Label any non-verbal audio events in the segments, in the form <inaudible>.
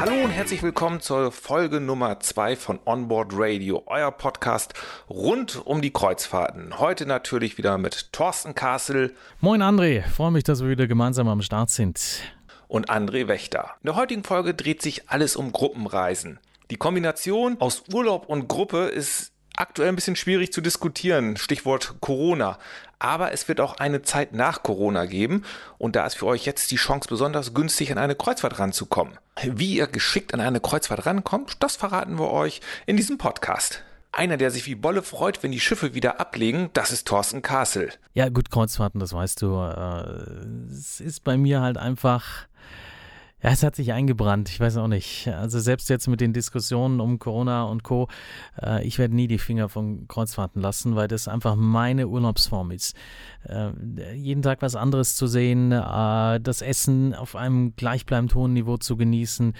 Hallo und herzlich willkommen zur Folge Nummer 2 von Onboard Radio, euer Podcast rund um die Kreuzfahrten. Heute natürlich wieder mit Thorsten Kassel. Moin André, freue mich, dass wir wieder gemeinsam am Start sind. Und André Wächter. In der heutigen Folge dreht sich alles um Gruppenreisen. Die Kombination aus Urlaub und Gruppe ist aktuell ein bisschen schwierig zu diskutieren. Stichwort Corona. Aber es wird auch eine Zeit nach Corona geben und da ist für euch jetzt die Chance besonders günstig an eine Kreuzfahrt ranzukommen. Wie ihr geschickt an eine Kreuzfahrt rankommt, das verraten wir euch in diesem Podcast. Einer, der sich wie Bolle freut, wenn die Schiffe wieder ablegen, das ist Thorsten Kassel. Ja, gut, Kreuzfahrten, das weißt du. Äh, es ist bei mir halt einfach ja, es hat sich eingebrannt. Ich weiß auch nicht. Also selbst jetzt mit den Diskussionen um Corona und Co. Äh, ich werde nie die Finger von Kreuzfahrten lassen, weil das einfach meine Urlaubsform ist. Äh, jeden Tag was anderes zu sehen, äh, das Essen auf einem gleichbleibend hohen Niveau zu genießen,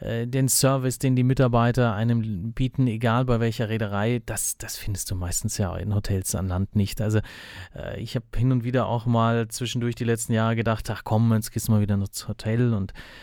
den Service, den die Mitarbeiter einem bieten, egal bei welcher Reederei, das, das findest du meistens ja in Hotels an Land nicht. Also ich habe hin und wieder auch mal zwischendurch die letzten Jahre gedacht, ach komm, jetzt gehst du mal wieder ins Hotel und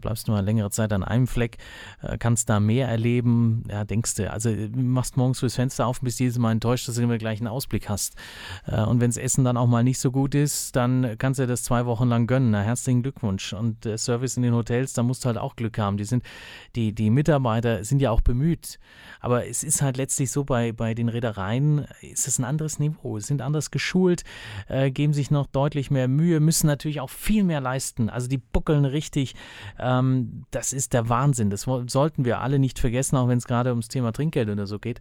bleibst du mal längere Zeit an einem Fleck, äh, kannst da mehr erleben. Ja, denkst du, also machst morgens fürs Fenster auf und bist jedes Mal enttäuscht, dass du immer gleich einen Ausblick hast. Äh, und wenn das Essen dann auch mal nicht so gut ist, dann kannst du das zwei Wochen lang gönnen. Na, herzlichen Glückwunsch. Und der Service in den Hotels, da musst du halt auch Glück haben. Die sind, die, die Mitarbeiter sind ja auch bemüht. Aber es ist halt letztlich so, bei, bei den Reedereien ist es ein anderes Niveau. Sie sind anders geschult, äh, geben sich noch deutlich mehr Mühe, müssen natürlich auch viel mehr leisten. Also die buckeln richtig. Ähm, das ist der Wahnsinn. Das sollten wir alle nicht vergessen, auch wenn es gerade ums Thema Trinkgeld oder so geht.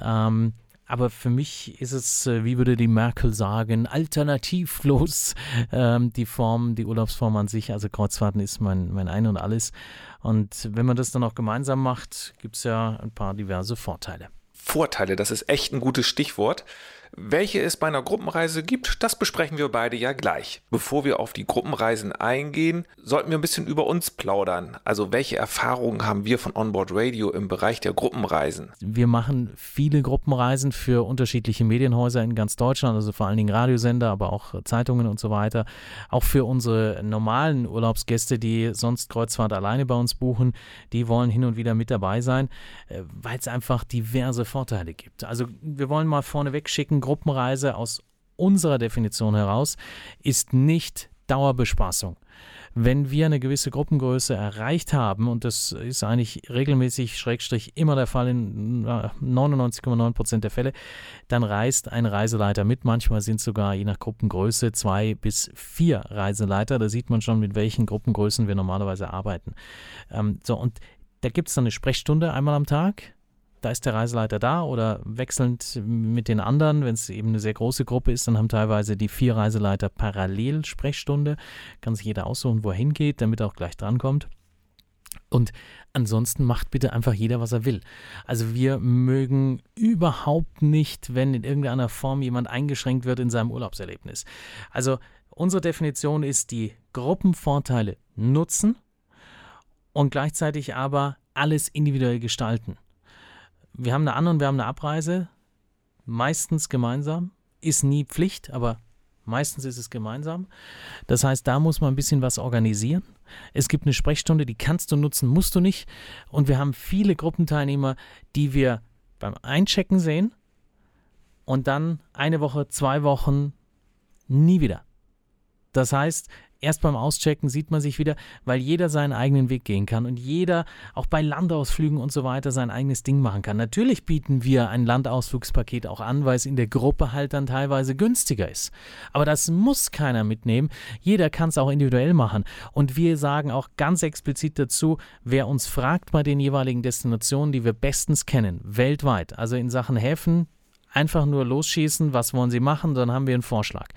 Ähm, aber für mich ist es, äh, wie würde die Merkel sagen, alternativlos <laughs> ähm, die Form, die Urlaubsform an sich. Also Kreuzfahrten ist mein, mein Ein und Alles. Und wenn man das dann auch gemeinsam macht, gibt es ja ein paar diverse Vorteile. Vorteile, das ist echt ein gutes Stichwort. Welche es bei einer Gruppenreise gibt, das besprechen wir beide ja gleich. Bevor wir auf die Gruppenreisen eingehen, sollten wir ein bisschen über uns plaudern. Also welche Erfahrungen haben wir von Onboard Radio im Bereich der Gruppenreisen? Wir machen viele Gruppenreisen für unterschiedliche Medienhäuser in ganz Deutschland, also vor allen Dingen Radiosender, aber auch Zeitungen und so weiter. Auch für unsere normalen Urlaubsgäste, die sonst Kreuzfahrt alleine bei uns buchen, die wollen hin und wieder mit dabei sein, äh, weil es einfach diverse Vorteile gibt. Also wir wollen mal vorneweg schicken, Gruppenreise aus unserer Definition heraus ist nicht Dauerbespaßung. Wenn wir eine gewisse Gruppengröße erreicht haben, und das ist eigentlich regelmäßig, schrägstrich immer der Fall in 99,9 Prozent der Fälle, dann reist ein Reiseleiter mit. Manchmal sind sogar je nach Gruppengröße zwei bis vier Reiseleiter. Da sieht man schon, mit welchen Gruppengrößen wir normalerweise arbeiten. Ähm, so, und da gibt es dann eine Sprechstunde einmal am Tag da ist der Reiseleiter da oder wechselnd mit den anderen. Wenn es eben eine sehr große Gruppe ist, dann haben teilweise die vier Reiseleiter parallel Sprechstunde. Kann sich jeder aussuchen, wo er hingeht, damit er auch gleich drankommt. Und ansonsten macht bitte einfach jeder, was er will. Also wir mögen überhaupt nicht, wenn in irgendeiner Form jemand eingeschränkt wird in seinem Urlaubserlebnis. Also unsere Definition ist die Gruppenvorteile nutzen und gleichzeitig aber alles individuell gestalten wir haben eine An- und wir haben eine Abreise, meistens gemeinsam, ist nie Pflicht, aber meistens ist es gemeinsam. Das heißt, da muss man ein bisschen was organisieren. Es gibt eine Sprechstunde, die kannst du nutzen, musst du nicht. Und wir haben viele Gruppenteilnehmer, die wir beim Einchecken sehen und dann eine Woche, zwei Wochen nie wieder. Das heißt, erst beim Auschecken sieht man sich wieder, weil jeder seinen eigenen Weg gehen kann und jeder auch bei Landausflügen und so weiter sein eigenes Ding machen kann. Natürlich bieten wir ein Landausflugspaket auch an, weil es in der Gruppe halt dann teilweise günstiger ist. Aber das muss keiner mitnehmen. Jeder kann es auch individuell machen. Und wir sagen auch ganz explizit dazu, wer uns fragt bei den jeweiligen Destinationen, die wir bestens kennen, weltweit, also in Sachen Häfen, einfach nur losschießen, was wollen Sie machen, dann haben wir einen Vorschlag.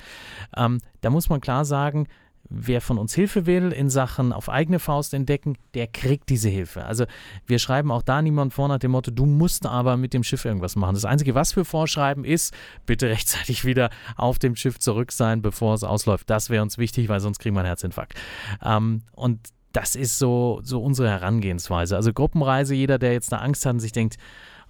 Ähm, da muss man klar sagen, wer von uns Hilfe will in Sachen auf eigene Faust entdecken, der kriegt diese Hilfe. Also wir schreiben auch da niemand vor nach dem Motto, du musst aber mit dem Schiff irgendwas machen. Das Einzige, was wir vorschreiben, ist, bitte rechtzeitig <laughs> wieder auf dem Schiff zurück sein, bevor es ausläuft. Das wäre uns wichtig, weil sonst kriegen wir einen Herzinfarkt. Ähm, und das ist so, so unsere Herangehensweise. Also Gruppenreise, jeder, der jetzt da Angst hat und sich denkt,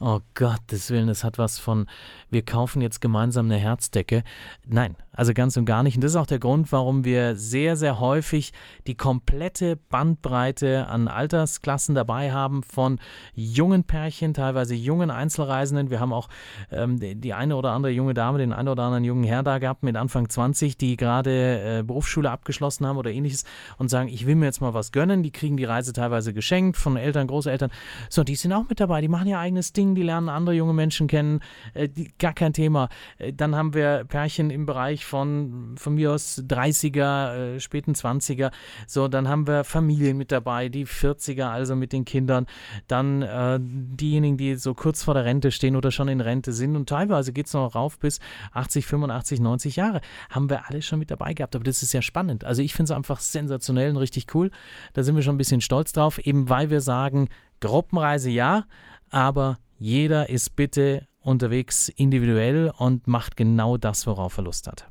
Oh Gottes Willen, es hat was von, wir kaufen jetzt gemeinsam eine Herzdecke. Nein, also ganz und gar nicht. Und das ist auch der Grund, warum wir sehr, sehr häufig die komplette Bandbreite an Altersklassen dabei haben, von jungen Pärchen, teilweise jungen Einzelreisenden. Wir haben auch ähm, die eine oder andere junge Dame, den einen oder anderen jungen Herr da gehabt mit Anfang 20, die gerade äh, Berufsschule abgeschlossen haben oder ähnliches und sagen, ich will mir jetzt mal was gönnen. Die kriegen die Reise teilweise geschenkt von Eltern, Großeltern. So, die sind auch mit dabei. Die machen ihr eigenes Ding Die lernen andere junge Menschen kennen, äh, die, gar kein Thema. Äh, dann haben wir Pärchen im Bereich von, von mir aus 30er, äh, späten 20er. So, dann haben wir Familien mit dabei, die 40er, also mit den Kindern. Dann äh, diejenigen, die so kurz vor der Rente stehen oder schon in Rente sind. Und teilweise geht es noch rauf bis 80, 85, 90 Jahre. Haben wir alle schon mit dabei gehabt. Aber das ist ja spannend. Also ich finde es einfach sensationell und richtig cool. Da sind wir schon ein bisschen stolz drauf, eben weil wir sagen, Gruppenreise ja, aber jeder ist bitte unterwegs individuell und macht genau das, worauf er Lust hat.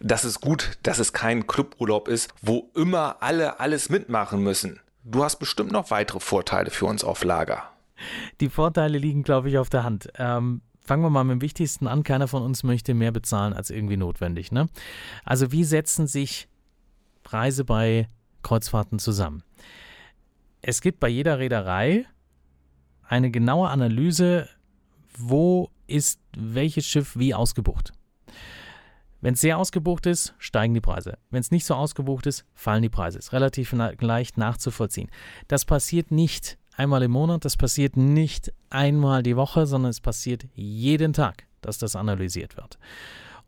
Das ist gut, dass es kein Cluburlaub ist, wo immer alle alles mitmachen müssen. Du hast bestimmt noch weitere Vorteile für uns auf Lager. Die Vorteile liegen, glaube ich, auf der Hand. Ähm, fangen wir mal mit dem Wichtigsten an. Keiner von uns möchte mehr bezahlen als irgendwie notwendig. Ne? Also wie setzen sich Preise bei Kreuzfahrten zusammen? Es gibt bei jeder Reederei eine genaue Analyse, wo ist welches Schiff wie ausgebucht. Wenn es sehr ausgebucht ist, steigen die Preise. Wenn es nicht so ausgebucht ist, fallen die Preise. Ist relativ leicht nachzuvollziehen. Das passiert nicht einmal im Monat, das passiert nicht einmal die Woche, sondern es passiert jeden Tag, dass das analysiert wird.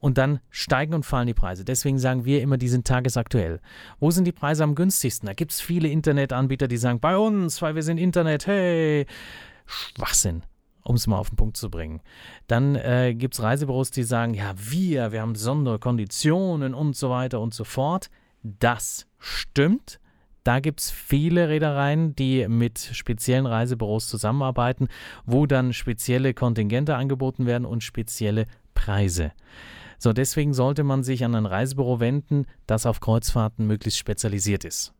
Und dann steigen und fallen die Preise. Deswegen sagen wir immer, die sind tagesaktuell. Wo sind die Preise am günstigsten? Da gibt es viele Internetanbieter, die sagen, bei uns, weil wir sind Internet, hey, Schwachsinn um es mal auf den Punkt zu bringen. Dann äh, gibt es Reisebüros, die sagen, ja, wir, wir haben Sonderkonditionen und so weiter und so fort. Das stimmt. Da gibt es viele Reedereien, die mit speziellen Reisebüros zusammenarbeiten, wo dann spezielle Kontingente angeboten werden und spezielle Preise. So, deswegen sollte man sich an ein Reisebüro wenden, das auf Kreuzfahrten möglichst spezialisiert ist.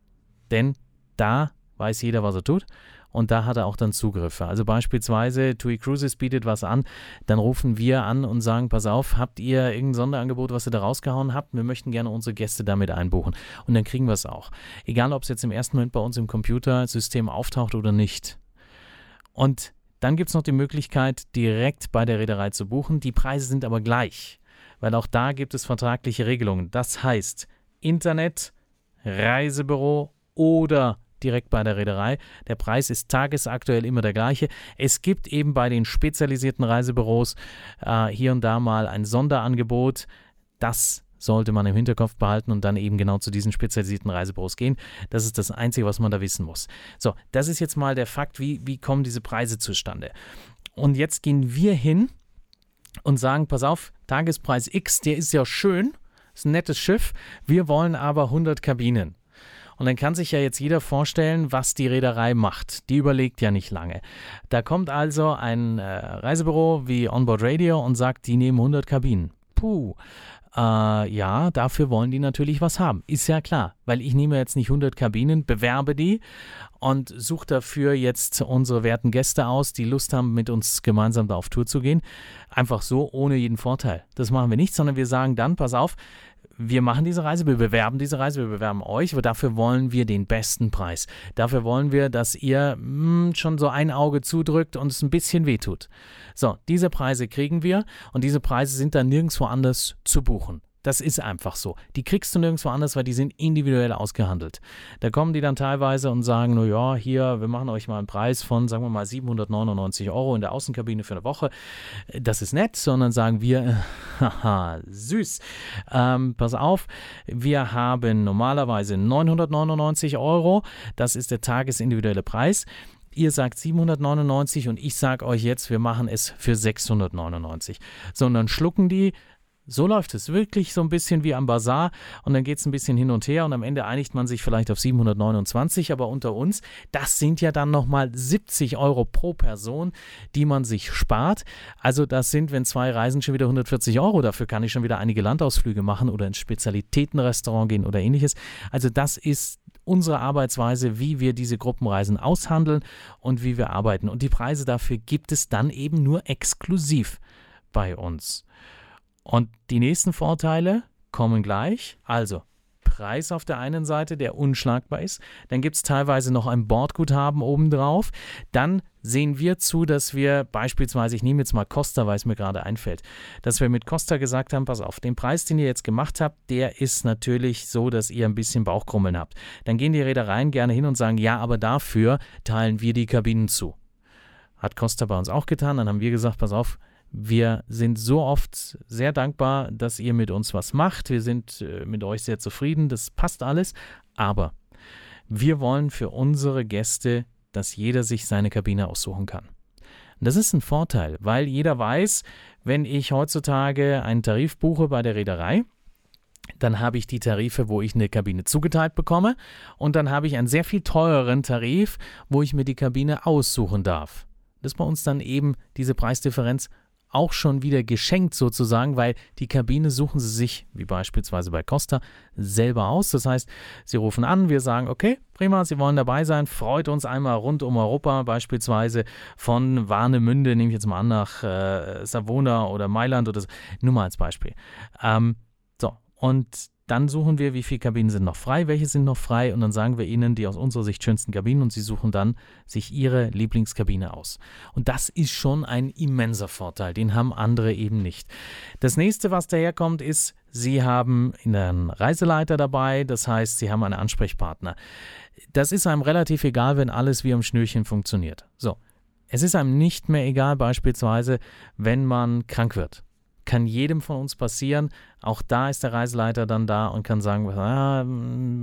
Denn da weiß jeder, was er tut und da hat er auch dann Zugriffe. Also beispielsweise TUI Cruises bietet was an, dann rufen wir an und sagen, pass auf, habt ihr irgendein Sonderangebot, was ihr da rausgehauen habt? Wir möchten gerne unsere Gäste damit einbuchen und dann kriegen wir es auch. Egal, ob es jetzt im ersten Moment bei uns im Computersystem auftaucht oder nicht. Und dann gibt es noch die Möglichkeit, direkt bei der Reederei zu buchen. Die Preise sind aber gleich, weil auch da gibt es vertragliche Regelungen. Das heißt, Internet, Reisebüro oder direkt bei der Reederei. Der Preis ist tagesaktuell immer der gleiche. Es gibt eben bei den spezialisierten Reisebüros äh, hier und da mal ein Sonderangebot. Das sollte man im Hinterkopf behalten und dann eben genau zu diesen spezialisierten Reisebüros gehen. Das ist das Einzige, was man da wissen muss. So, das ist jetzt mal der Fakt, wie, wie kommen diese Preise zustande. Und jetzt gehen wir hin und sagen, pass auf, Tagespreis X, der ist ja schön, ist ein nettes Schiff, wir wollen aber 100 Kabinen. Und dann kann sich ja jetzt jeder vorstellen, was die Reederei macht. Die überlegt ja nicht lange. Da kommt also ein äh, Reisebüro wie Onboard Radio und sagt, die nehmen 100 Kabinen. Puh. Äh, ja, dafür wollen die natürlich was haben. Ist ja klar, weil ich nehme jetzt nicht 100 Kabinen, bewerbe die und suche dafür jetzt unsere werten Gäste aus, die Lust haben, mit uns gemeinsam da auf Tour zu gehen. Einfach so, ohne jeden Vorteil. Das machen wir nicht, sondern wir sagen dann, pass auf, wir machen diese Reise, wir bewerben diese Reise, wir bewerben euch, aber dafür wollen wir den besten Preis. Dafür wollen wir, dass ihr mh, hm, schon so ein Auge zudrückt und es ein bisschen wehtut. So, diese Preise kriegen wir und diese Preise sind dann nirgendwo anders zu buchen. Das ist einfach so. Die kriegst du nirgendwo anders, weil die sind individuell ausgehandelt. Da kommen die dann teilweise und sagen, no ja, hier, wir machen euch mal einen Preis von, sagen wir mal, 799 Euro in der Außenkabine für eine Woche. Das ist nett, sondern sagen wir, <laughs> haha, süß. Ähm, pass auf, wir haben normalerweise 999 Euro. Das ist der tagesindividuelle Preis. Ihr sagt 799 und ich sage euch jetzt, wir machen es für 699. Sondern schlucken die, So läuft es. Wirklich so ein bisschen wie am Bazar und dann geht es ein bisschen hin und her und am Ende einigt man sich vielleicht auf 729, aber unter uns, das sind ja dann nochmal 70 Euro pro Person, die man sich spart. Also das sind, wenn zwei Reisen schon wieder 140 Euro, dafür kann ich schon wieder einige Landausflüge machen oder ins Spezialitätenrestaurant gehen oder ähnliches. Also das ist unsere Arbeitsweise, wie wir diese Gruppenreisen aushandeln und wie wir arbeiten. Und die Preise dafür gibt es dann eben nur exklusiv bei uns. Und die nächsten Vorteile kommen gleich. Also Preis auf der einen Seite, der unschlagbar ist. Dann gibt es teilweise noch ein Bordguthaben obendrauf. Dann sehen wir zu, dass wir beispielsweise, ich nehme jetzt mal Costa, weil es mir gerade einfällt, dass wir mit Costa gesagt haben, pass auf, den Preis, den ihr jetzt gemacht habt, der ist natürlich so, dass ihr ein bisschen Bauchkrummeln habt. Dann gehen die Reedereien gerne hin und sagen, ja, aber dafür teilen wir die Kabinen zu. Hat Costa bei uns auch getan. Dann haben wir gesagt, pass auf, wir sind so oft sehr dankbar, dass ihr mit uns was macht. Wir sind äh, mit euch sehr zufrieden. Das passt alles. Aber wir wollen für unsere Gäste, dass jeder sich seine Kabine aussuchen kann. Das ist ein Vorteil, weil jeder weiß, wenn ich heutzutage einen Tarif buche bei der Reederei, dann habe ich die Tarife, wo ich eine Kabine zugeteilt bekomme und dann habe ich einen sehr viel teureren Tarif, wo ich mir die Kabine aussuchen darf. Das ist bei uns dann eben diese Preisdifferenz auch schon wieder geschenkt sozusagen, weil die Kabine suchen sie sich, wie beispielsweise bei Costa, selber aus. Das heißt, sie rufen an, wir sagen, okay, prima, Sie wollen dabei sein, freut uns einmal rund um Europa, beispielsweise von Warnemünde, nehme ich jetzt mal an, nach äh, Savona oder Mailand oder so, nur mal als Beispiel. Ähm, so, und dann suchen wir, wie viele Kabinen sind noch frei, welche sind noch frei und dann sagen wir ihnen die aus unserer Sicht schönsten Kabinen und sie suchen dann sich ihre Lieblingskabine aus. Und das ist schon ein immenser Vorteil, den haben andere eben nicht. Das nächste, was daherkommt, ist, sie haben einen Reiseleiter dabei, das heißt, sie haben einen Ansprechpartner. Das ist einem relativ egal, wenn alles wie am Schnürchen funktioniert. So. Es ist einem nicht mehr egal, beispielsweise, wenn man krank wird kann jedem von uns passieren. Auch da ist der Reiseleiter dann da und kann sagen, ah,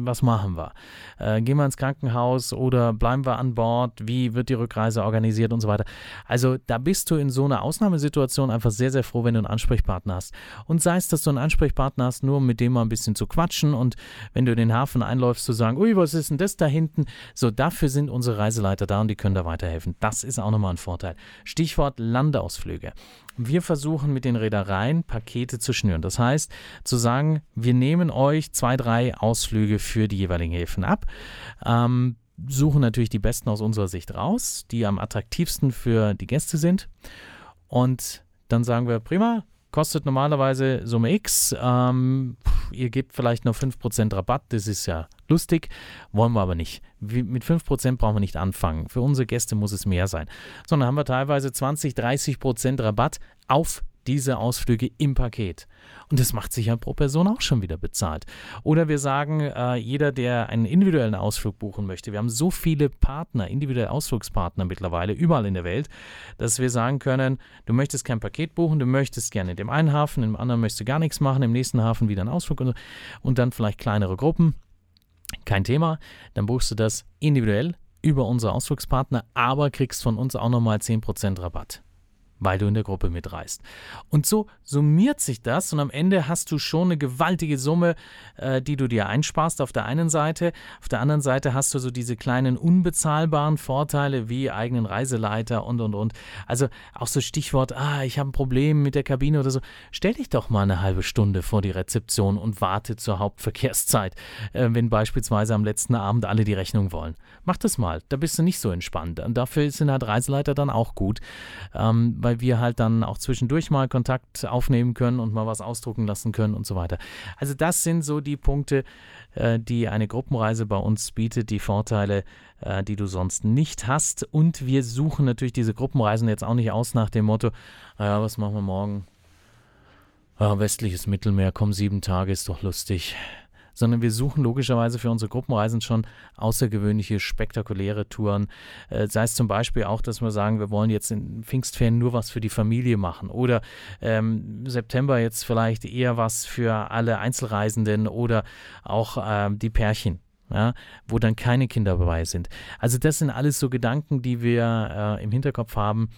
was machen wir? Äh, gehen wir ins Krankenhaus oder bleiben wir an Bord? Wie wird die Rückreise organisiert und so weiter? Also da bist du in so einer Ausnahmesituation einfach sehr, sehr froh, wenn du einen Ansprechpartner hast. Und sei es, dass du einen Ansprechpartner hast, nur mit dem mal ein bisschen zu quatschen und wenn du in den Hafen einläufst, zu sagen, ui, was ist denn das da hinten? So, dafür sind unsere Reiseleiter da und die können da weiterhelfen. Das ist auch nochmal ein Vorteil. Stichwort Landeausflüge. Wir versuchen mit den Reedereien Pakete zu schnüren. Das heißt, zu sagen, wir nehmen euch zwei, drei Ausflüge für die jeweiligen Häfen ab. Ähm, suchen natürlich die besten aus unserer Sicht raus, die am attraktivsten für die Gäste sind. Und dann sagen wir, prima, kostet normalerweise Summe X. Ähm, ihr gebt vielleicht noch 5% Rabatt, das ist ja lustig, wollen wir aber nicht. Wie, mit 5% brauchen wir nicht anfangen. Für unsere Gäste muss es mehr sein. Sondern haben wir teilweise 20, 30% Rabatt auf diese Ausflüge im Paket. Und das macht sich ja pro Person auch schon wieder bezahlt. Oder wir sagen, äh, jeder, der einen individuellen Ausflug buchen möchte, wir haben so viele Partner, individuelle Ausflugspartner mittlerweile überall in der Welt, dass wir sagen können, du möchtest kein Paket buchen, du möchtest gerne in dem einen Hafen, im anderen möchtest du gar nichts machen, im nächsten Hafen wieder einen Ausflug und, und dann vielleicht kleinere Gruppen. Kein Thema, dann buchst du das individuell über unsere Ausflugspartner, aber kriegst von uns auch nochmal 10% Rabatt weil du in der Gruppe mitreist. Und so summiert sich das und am Ende hast du schon eine gewaltige Summe, äh, die du dir einsparst auf der einen Seite. Auf der anderen Seite hast du so diese kleinen unbezahlbaren Vorteile wie eigenen Reiseleiter und und und. Also auch so Stichwort, ah, ich habe ein Problem mit der Kabine oder so. Stell dich doch mal eine halbe Stunde vor die Rezeption und warte zur Hauptverkehrszeit, äh, wenn beispielsweise am letzten Abend alle die Rechnung wollen. Mach das mal, da bist du nicht so entspannt. Und dafür sind halt Reiseleiter dann auch gut. Ähm, weil wir halt dann auch zwischendurch mal Kontakt aufnehmen können und mal was ausdrucken lassen können und so weiter. Also das sind so die Punkte, äh, die eine Gruppenreise bei uns bietet, die Vorteile, äh, die du sonst nicht hast. Und wir suchen natürlich diese Gruppenreisen jetzt auch nicht aus nach dem Motto, naja, was machen wir morgen? Ja, westliches Mittelmeer, komm, sieben Tage ist doch lustig sondern wir suchen logischerweise für unsere Gruppenreisen schon außergewöhnliche, spektakuläre Touren. Äh, sei es zum Beispiel auch, dass wir sagen, wir wollen jetzt in Pfingstferien nur was für die Familie machen oder ähm, September jetzt vielleicht eher was für alle Einzelreisenden oder auch ähm, die Pärchen. Ja, wo dann keine Kinder dabei sind. Also das sind alles so Gedanken, die wir äh, im Hinterkopf haben,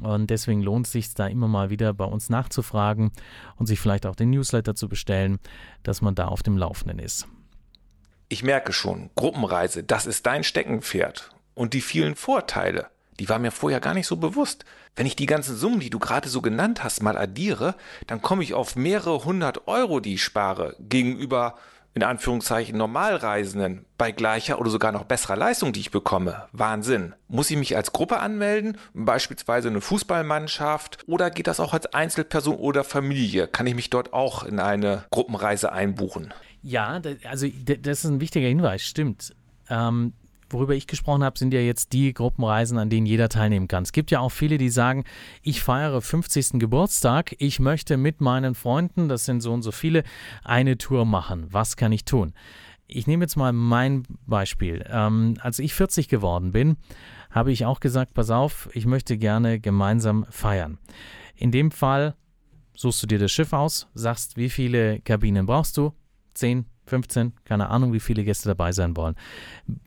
Und deswegen lohnt es sich da immer mal wieder bei uns nachzufragen und sich vielleicht auch den Newsletter zu bestellen, dass man da auf dem Laufenden ist. Ich merke schon, Gruppenreise, das ist dein Steckenpferd. Und die vielen Vorteile, die waren mir vorher gar nicht so bewusst. Wenn ich die ganzen Summen, die du gerade so genannt hast, mal addiere, dann komme ich auf mehrere hundert Euro, die ich spare, gegenüber in Anführungszeichen Normalreisenden bei gleicher oder sogar noch besserer Leistung, die ich bekomme. Wahnsinn. Muss ich mich als Gruppe anmelden, beispielsweise eine Fußballmannschaft, oder geht das auch als Einzelperson oder Familie? Kann ich mich dort auch in eine Gruppenreise einbuchen? Ja, also das ist ein wichtiger Hinweis, stimmt. Ähm, worüber ich gesprochen habe, sind ja jetzt die Gruppenreisen, an denen jeder teilnehmen kann. Es gibt ja auch viele, die sagen, ich feiere 50. Geburtstag, ich möchte mit meinen Freunden, das sind so und so viele, eine Tour machen. Was kann ich tun? Ich nehme jetzt mal mein Beispiel. Ähm, als ich 40 geworden bin, habe ich auch gesagt, pass auf, ich möchte gerne gemeinsam feiern. In dem Fall suchst du dir das Schiff aus, sagst, wie viele Kabinen brauchst du? 10, 15, keine Ahnung, wie viele Gäste dabei sein wollen.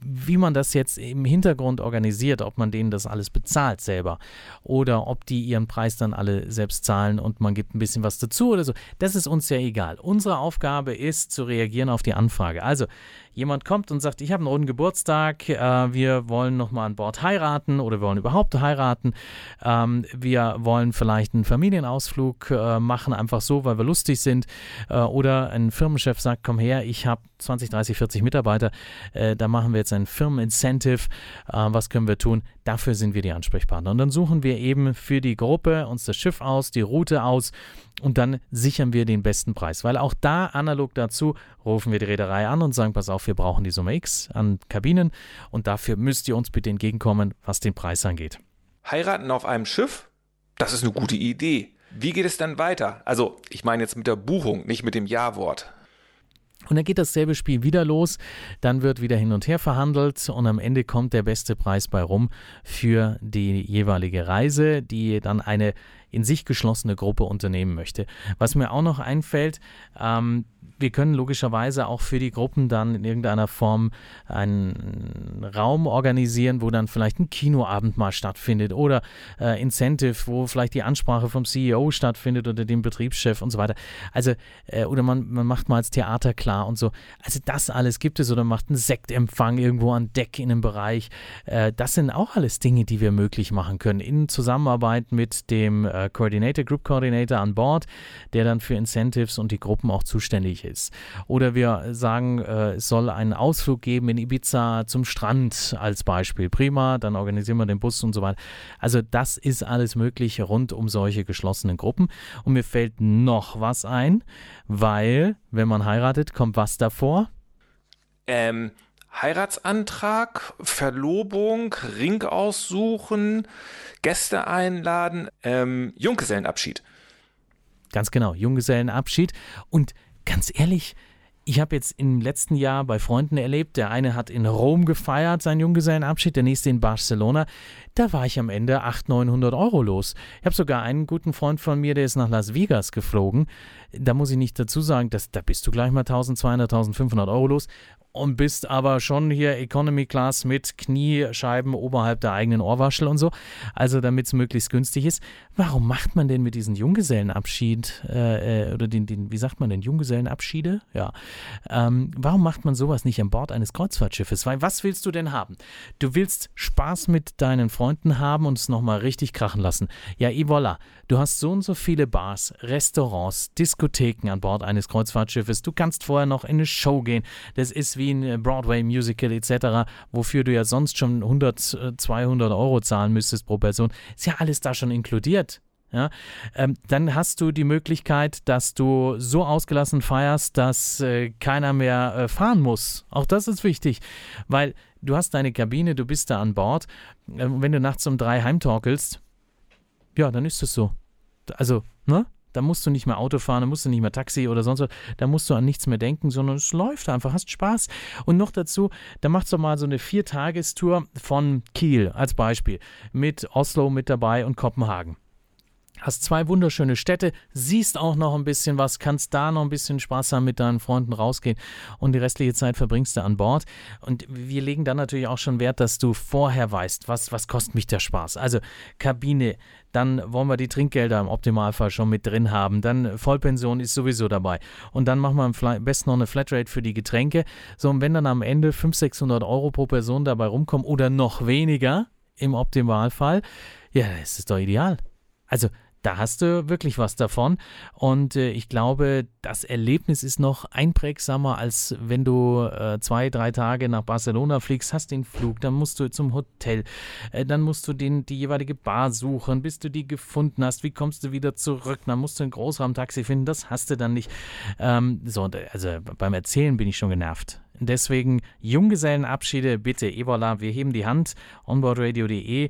Wie man das jetzt im Hintergrund organisiert, ob man denen das alles bezahlt selber oder ob die ihren Preis dann alle selbst zahlen und man gibt ein bisschen was dazu oder so, das ist uns ja egal. Unsere Aufgabe ist zu reagieren auf die Anfrage. Also, jemand kommt und sagt, ich habe einen runden Geburtstag, äh, wir wollen nochmal an Bord heiraten oder wir wollen überhaupt heiraten, ähm, wir wollen vielleicht einen Familienausflug äh, machen, einfach so, weil wir lustig sind. Äh, oder ein Firmenchef sagt, komm her, ich habe 20, 30, 40 Mitarbeiter, äh, da machen wir jetzt ein Firmenincentive, äh, was können wir tun? Dafür sind wir die Ansprechpartner. Und dann suchen wir eben für die Gruppe uns das Schiff aus, die Route aus und dann sichern wir den besten Preis. Weil auch da, analog dazu, rufen wir die Reederei an und sagen, pass auf, wir brauchen die Summe X an Kabinen und dafür müsst ihr uns bitte entgegenkommen, was den Preis angeht. Heiraten auf einem Schiff? Das ist eine gute Idee. Wie geht es dann weiter? Also, ich meine jetzt mit der Buchung, nicht mit dem Ja-Wort. Und dann geht dasselbe Spiel wieder los, dann wird wieder hin und her verhandelt und am Ende kommt der beste Preis bei rum für die jeweilige Reise, die dann eine in sich geschlossene Gruppe unternehmen möchte. Was mir auch noch einfällt, ähm, wir können logischerweise auch für die Gruppen dann in irgendeiner Form einen Raum organisieren, wo dann vielleicht ein Kinoabend mal stattfindet oder äh, Incentive, wo vielleicht die Ansprache vom CEO stattfindet oder dem Betriebschef und so weiter. Also, äh, oder man, man macht mal als Theater klar und so. Also, das alles gibt es oder macht einen Sektempfang irgendwo an Deck in einem Bereich. Äh, das sind auch alles Dinge, die wir möglich machen können in Zusammenarbeit mit dem äh, Coordinator, Group Coordinator an Bord, der dann für Incentives und die Gruppen auch zuständig ist. Oder wir sagen, äh, es soll einen Ausflug geben in Ibiza zum Strand als Beispiel. Prima, dann organisieren wir den Bus und so weiter. Also das ist alles möglich rund um solche geschlossenen Gruppen. Und mir fällt noch was ein, weil, wenn man heiratet, kommt was davor? Ähm, Heiratsantrag, Verlobung, Ring aussuchen, Gäste einladen, ähm, Junggesellenabschied. Ganz genau, Junggesellenabschied. Und ganz ehrlich, ich habe jetzt im letzten Jahr bei Freunden erlebt, der eine hat in Rom gefeiert, seinen Junggesellenabschied, der nächste in Barcelona. Da war ich am Ende 800, 900 Euro los. Ich habe sogar einen guten Freund von mir, der ist nach Las Vegas geflogen. Da muss ich nicht dazu sagen, dass, da bist du gleich mal 1200, 1500 Euro los und bist aber schon hier Economy Class mit Kniescheiben oberhalb der eigenen Ohrwaschel und so. Also damit es möglichst günstig ist. Warum macht man denn mit diesen Junggesellenabschied äh, äh, oder den, den, wie sagt man denn, Junggesellenabschiede? Ja. Ähm, warum macht man sowas nicht an Bord eines Kreuzfahrtschiffes? Weil was willst du denn haben? Du willst Spaß mit deinen Freunden haben und es nochmal richtig krachen lassen. Ja, et voilà. Du hast so und so viele Bars, Restaurants, Diskotheken an Bord eines Kreuzfahrtschiffes. Du kannst vorher noch in eine Show gehen. Das ist wie ein Broadway-Musical etc., wofür du ja sonst schon 100, 200 äh, Euro zahlen müsstest pro Person. Ist ja alles da schon inkludiert. Ja, ähm, dann hast du die Möglichkeit, dass du so ausgelassen feierst, dass äh, keiner mehr äh, fahren muss. Auch das ist wichtig, weil du hast deine Kabine, du bist da an Bord. Äh, wenn du nachts um drei heimtorkelst, ja, dann ist es so. Also, ne? Da musst du nicht mehr Auto fahren, da musst du nicht mehr Taxi oder sonst was. Da musst du an nichts mehr denken, sondern es läuft einfach, hast Spaß. Und noch dazu, da machst du mal so eine Viertagestour von Kiel als Beispiel mit Oslo mit dabei und Kopenhagen. Hast zwei wunderschöne Städte, siehst auch noch ein bisschen was, kannst da noch ein bisschen Spaß haben mit deinen Freunden rausgehen und die restliche Zeit verbringst du an Bord. Und wir legen dann natürlich auch schon Wert, dass du vorher weißt, was, was kostet mich der Spaß. Also Kabine, dann wollen wir die Trinkgelder im Optimalfall schon mit drin haben. Dann Vollpension ist sowieso dabei. Und dann machen wir am besten noch eine Flatrate für die Getränke. So, und wenn dann am Ende 500, 600 Euro pro Person dabei rumkommen oder noch weniger im Optimalfall, ja, das ist doch ideal. Also da hast du wirklich was davon. Und äh, ich glaube, das Erlebnis ist noch einprägsamer, als wenn du äh, zwei, drei Tage nach Barcelona fliegst, hast den Flug, dann musst du zum Hotel, äh, dann musst du den, die jeweilige Bar suchen, bis du die gefunden hast. Wie kommst du wieder zurück? Dann musst du ein Großraumtaxi finden, das hast du dann nicht. Ähm, so, also beim Erzählen bin ich schon genervt. Deswegen Junggesellenabschiede bitte, Evola, wir heben die Hand, onboardradio.de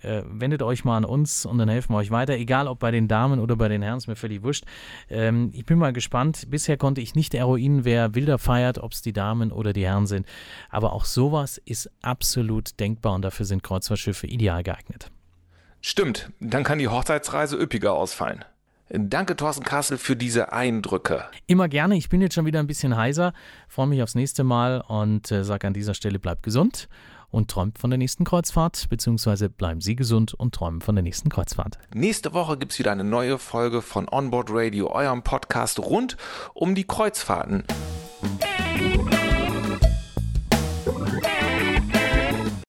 äh, wendet euch mal an uns und dann helfen wir euch weiter, egal ob bei den Damen oder bei den Herren, ist mir völlig wurscht. Ähm, ich bin mal gespannt. Bisher konnte ich nicht eruieren, wer wilder feiert, ob es die Damen oder die Herren sind. Aber auch sowas ist absolut denkbar und dafür sind Kreuzfahrtschiffe ideal geeignet. Stimmt, dann kann die Hochzeitsreise üppiger ausfallen. Danke, Thorsten Kassel, für diese Eindrücke. Immer gerne. Ich bin jetzt schon wieder ein bisschen heiser. Freue mich aufs nächste Mal und äh, sage an dieser Stelle, bleibt gesund und träumt von der nächsten Kreuzfahrt, beziehungsweise bleiben Sie gesund und träumen von der nächsten Kreuzfahrt. Nächste Woche gibt es wieder eine neue Folge von Onboard Radio, eurem Podcast rund um die Kreuzfahrten.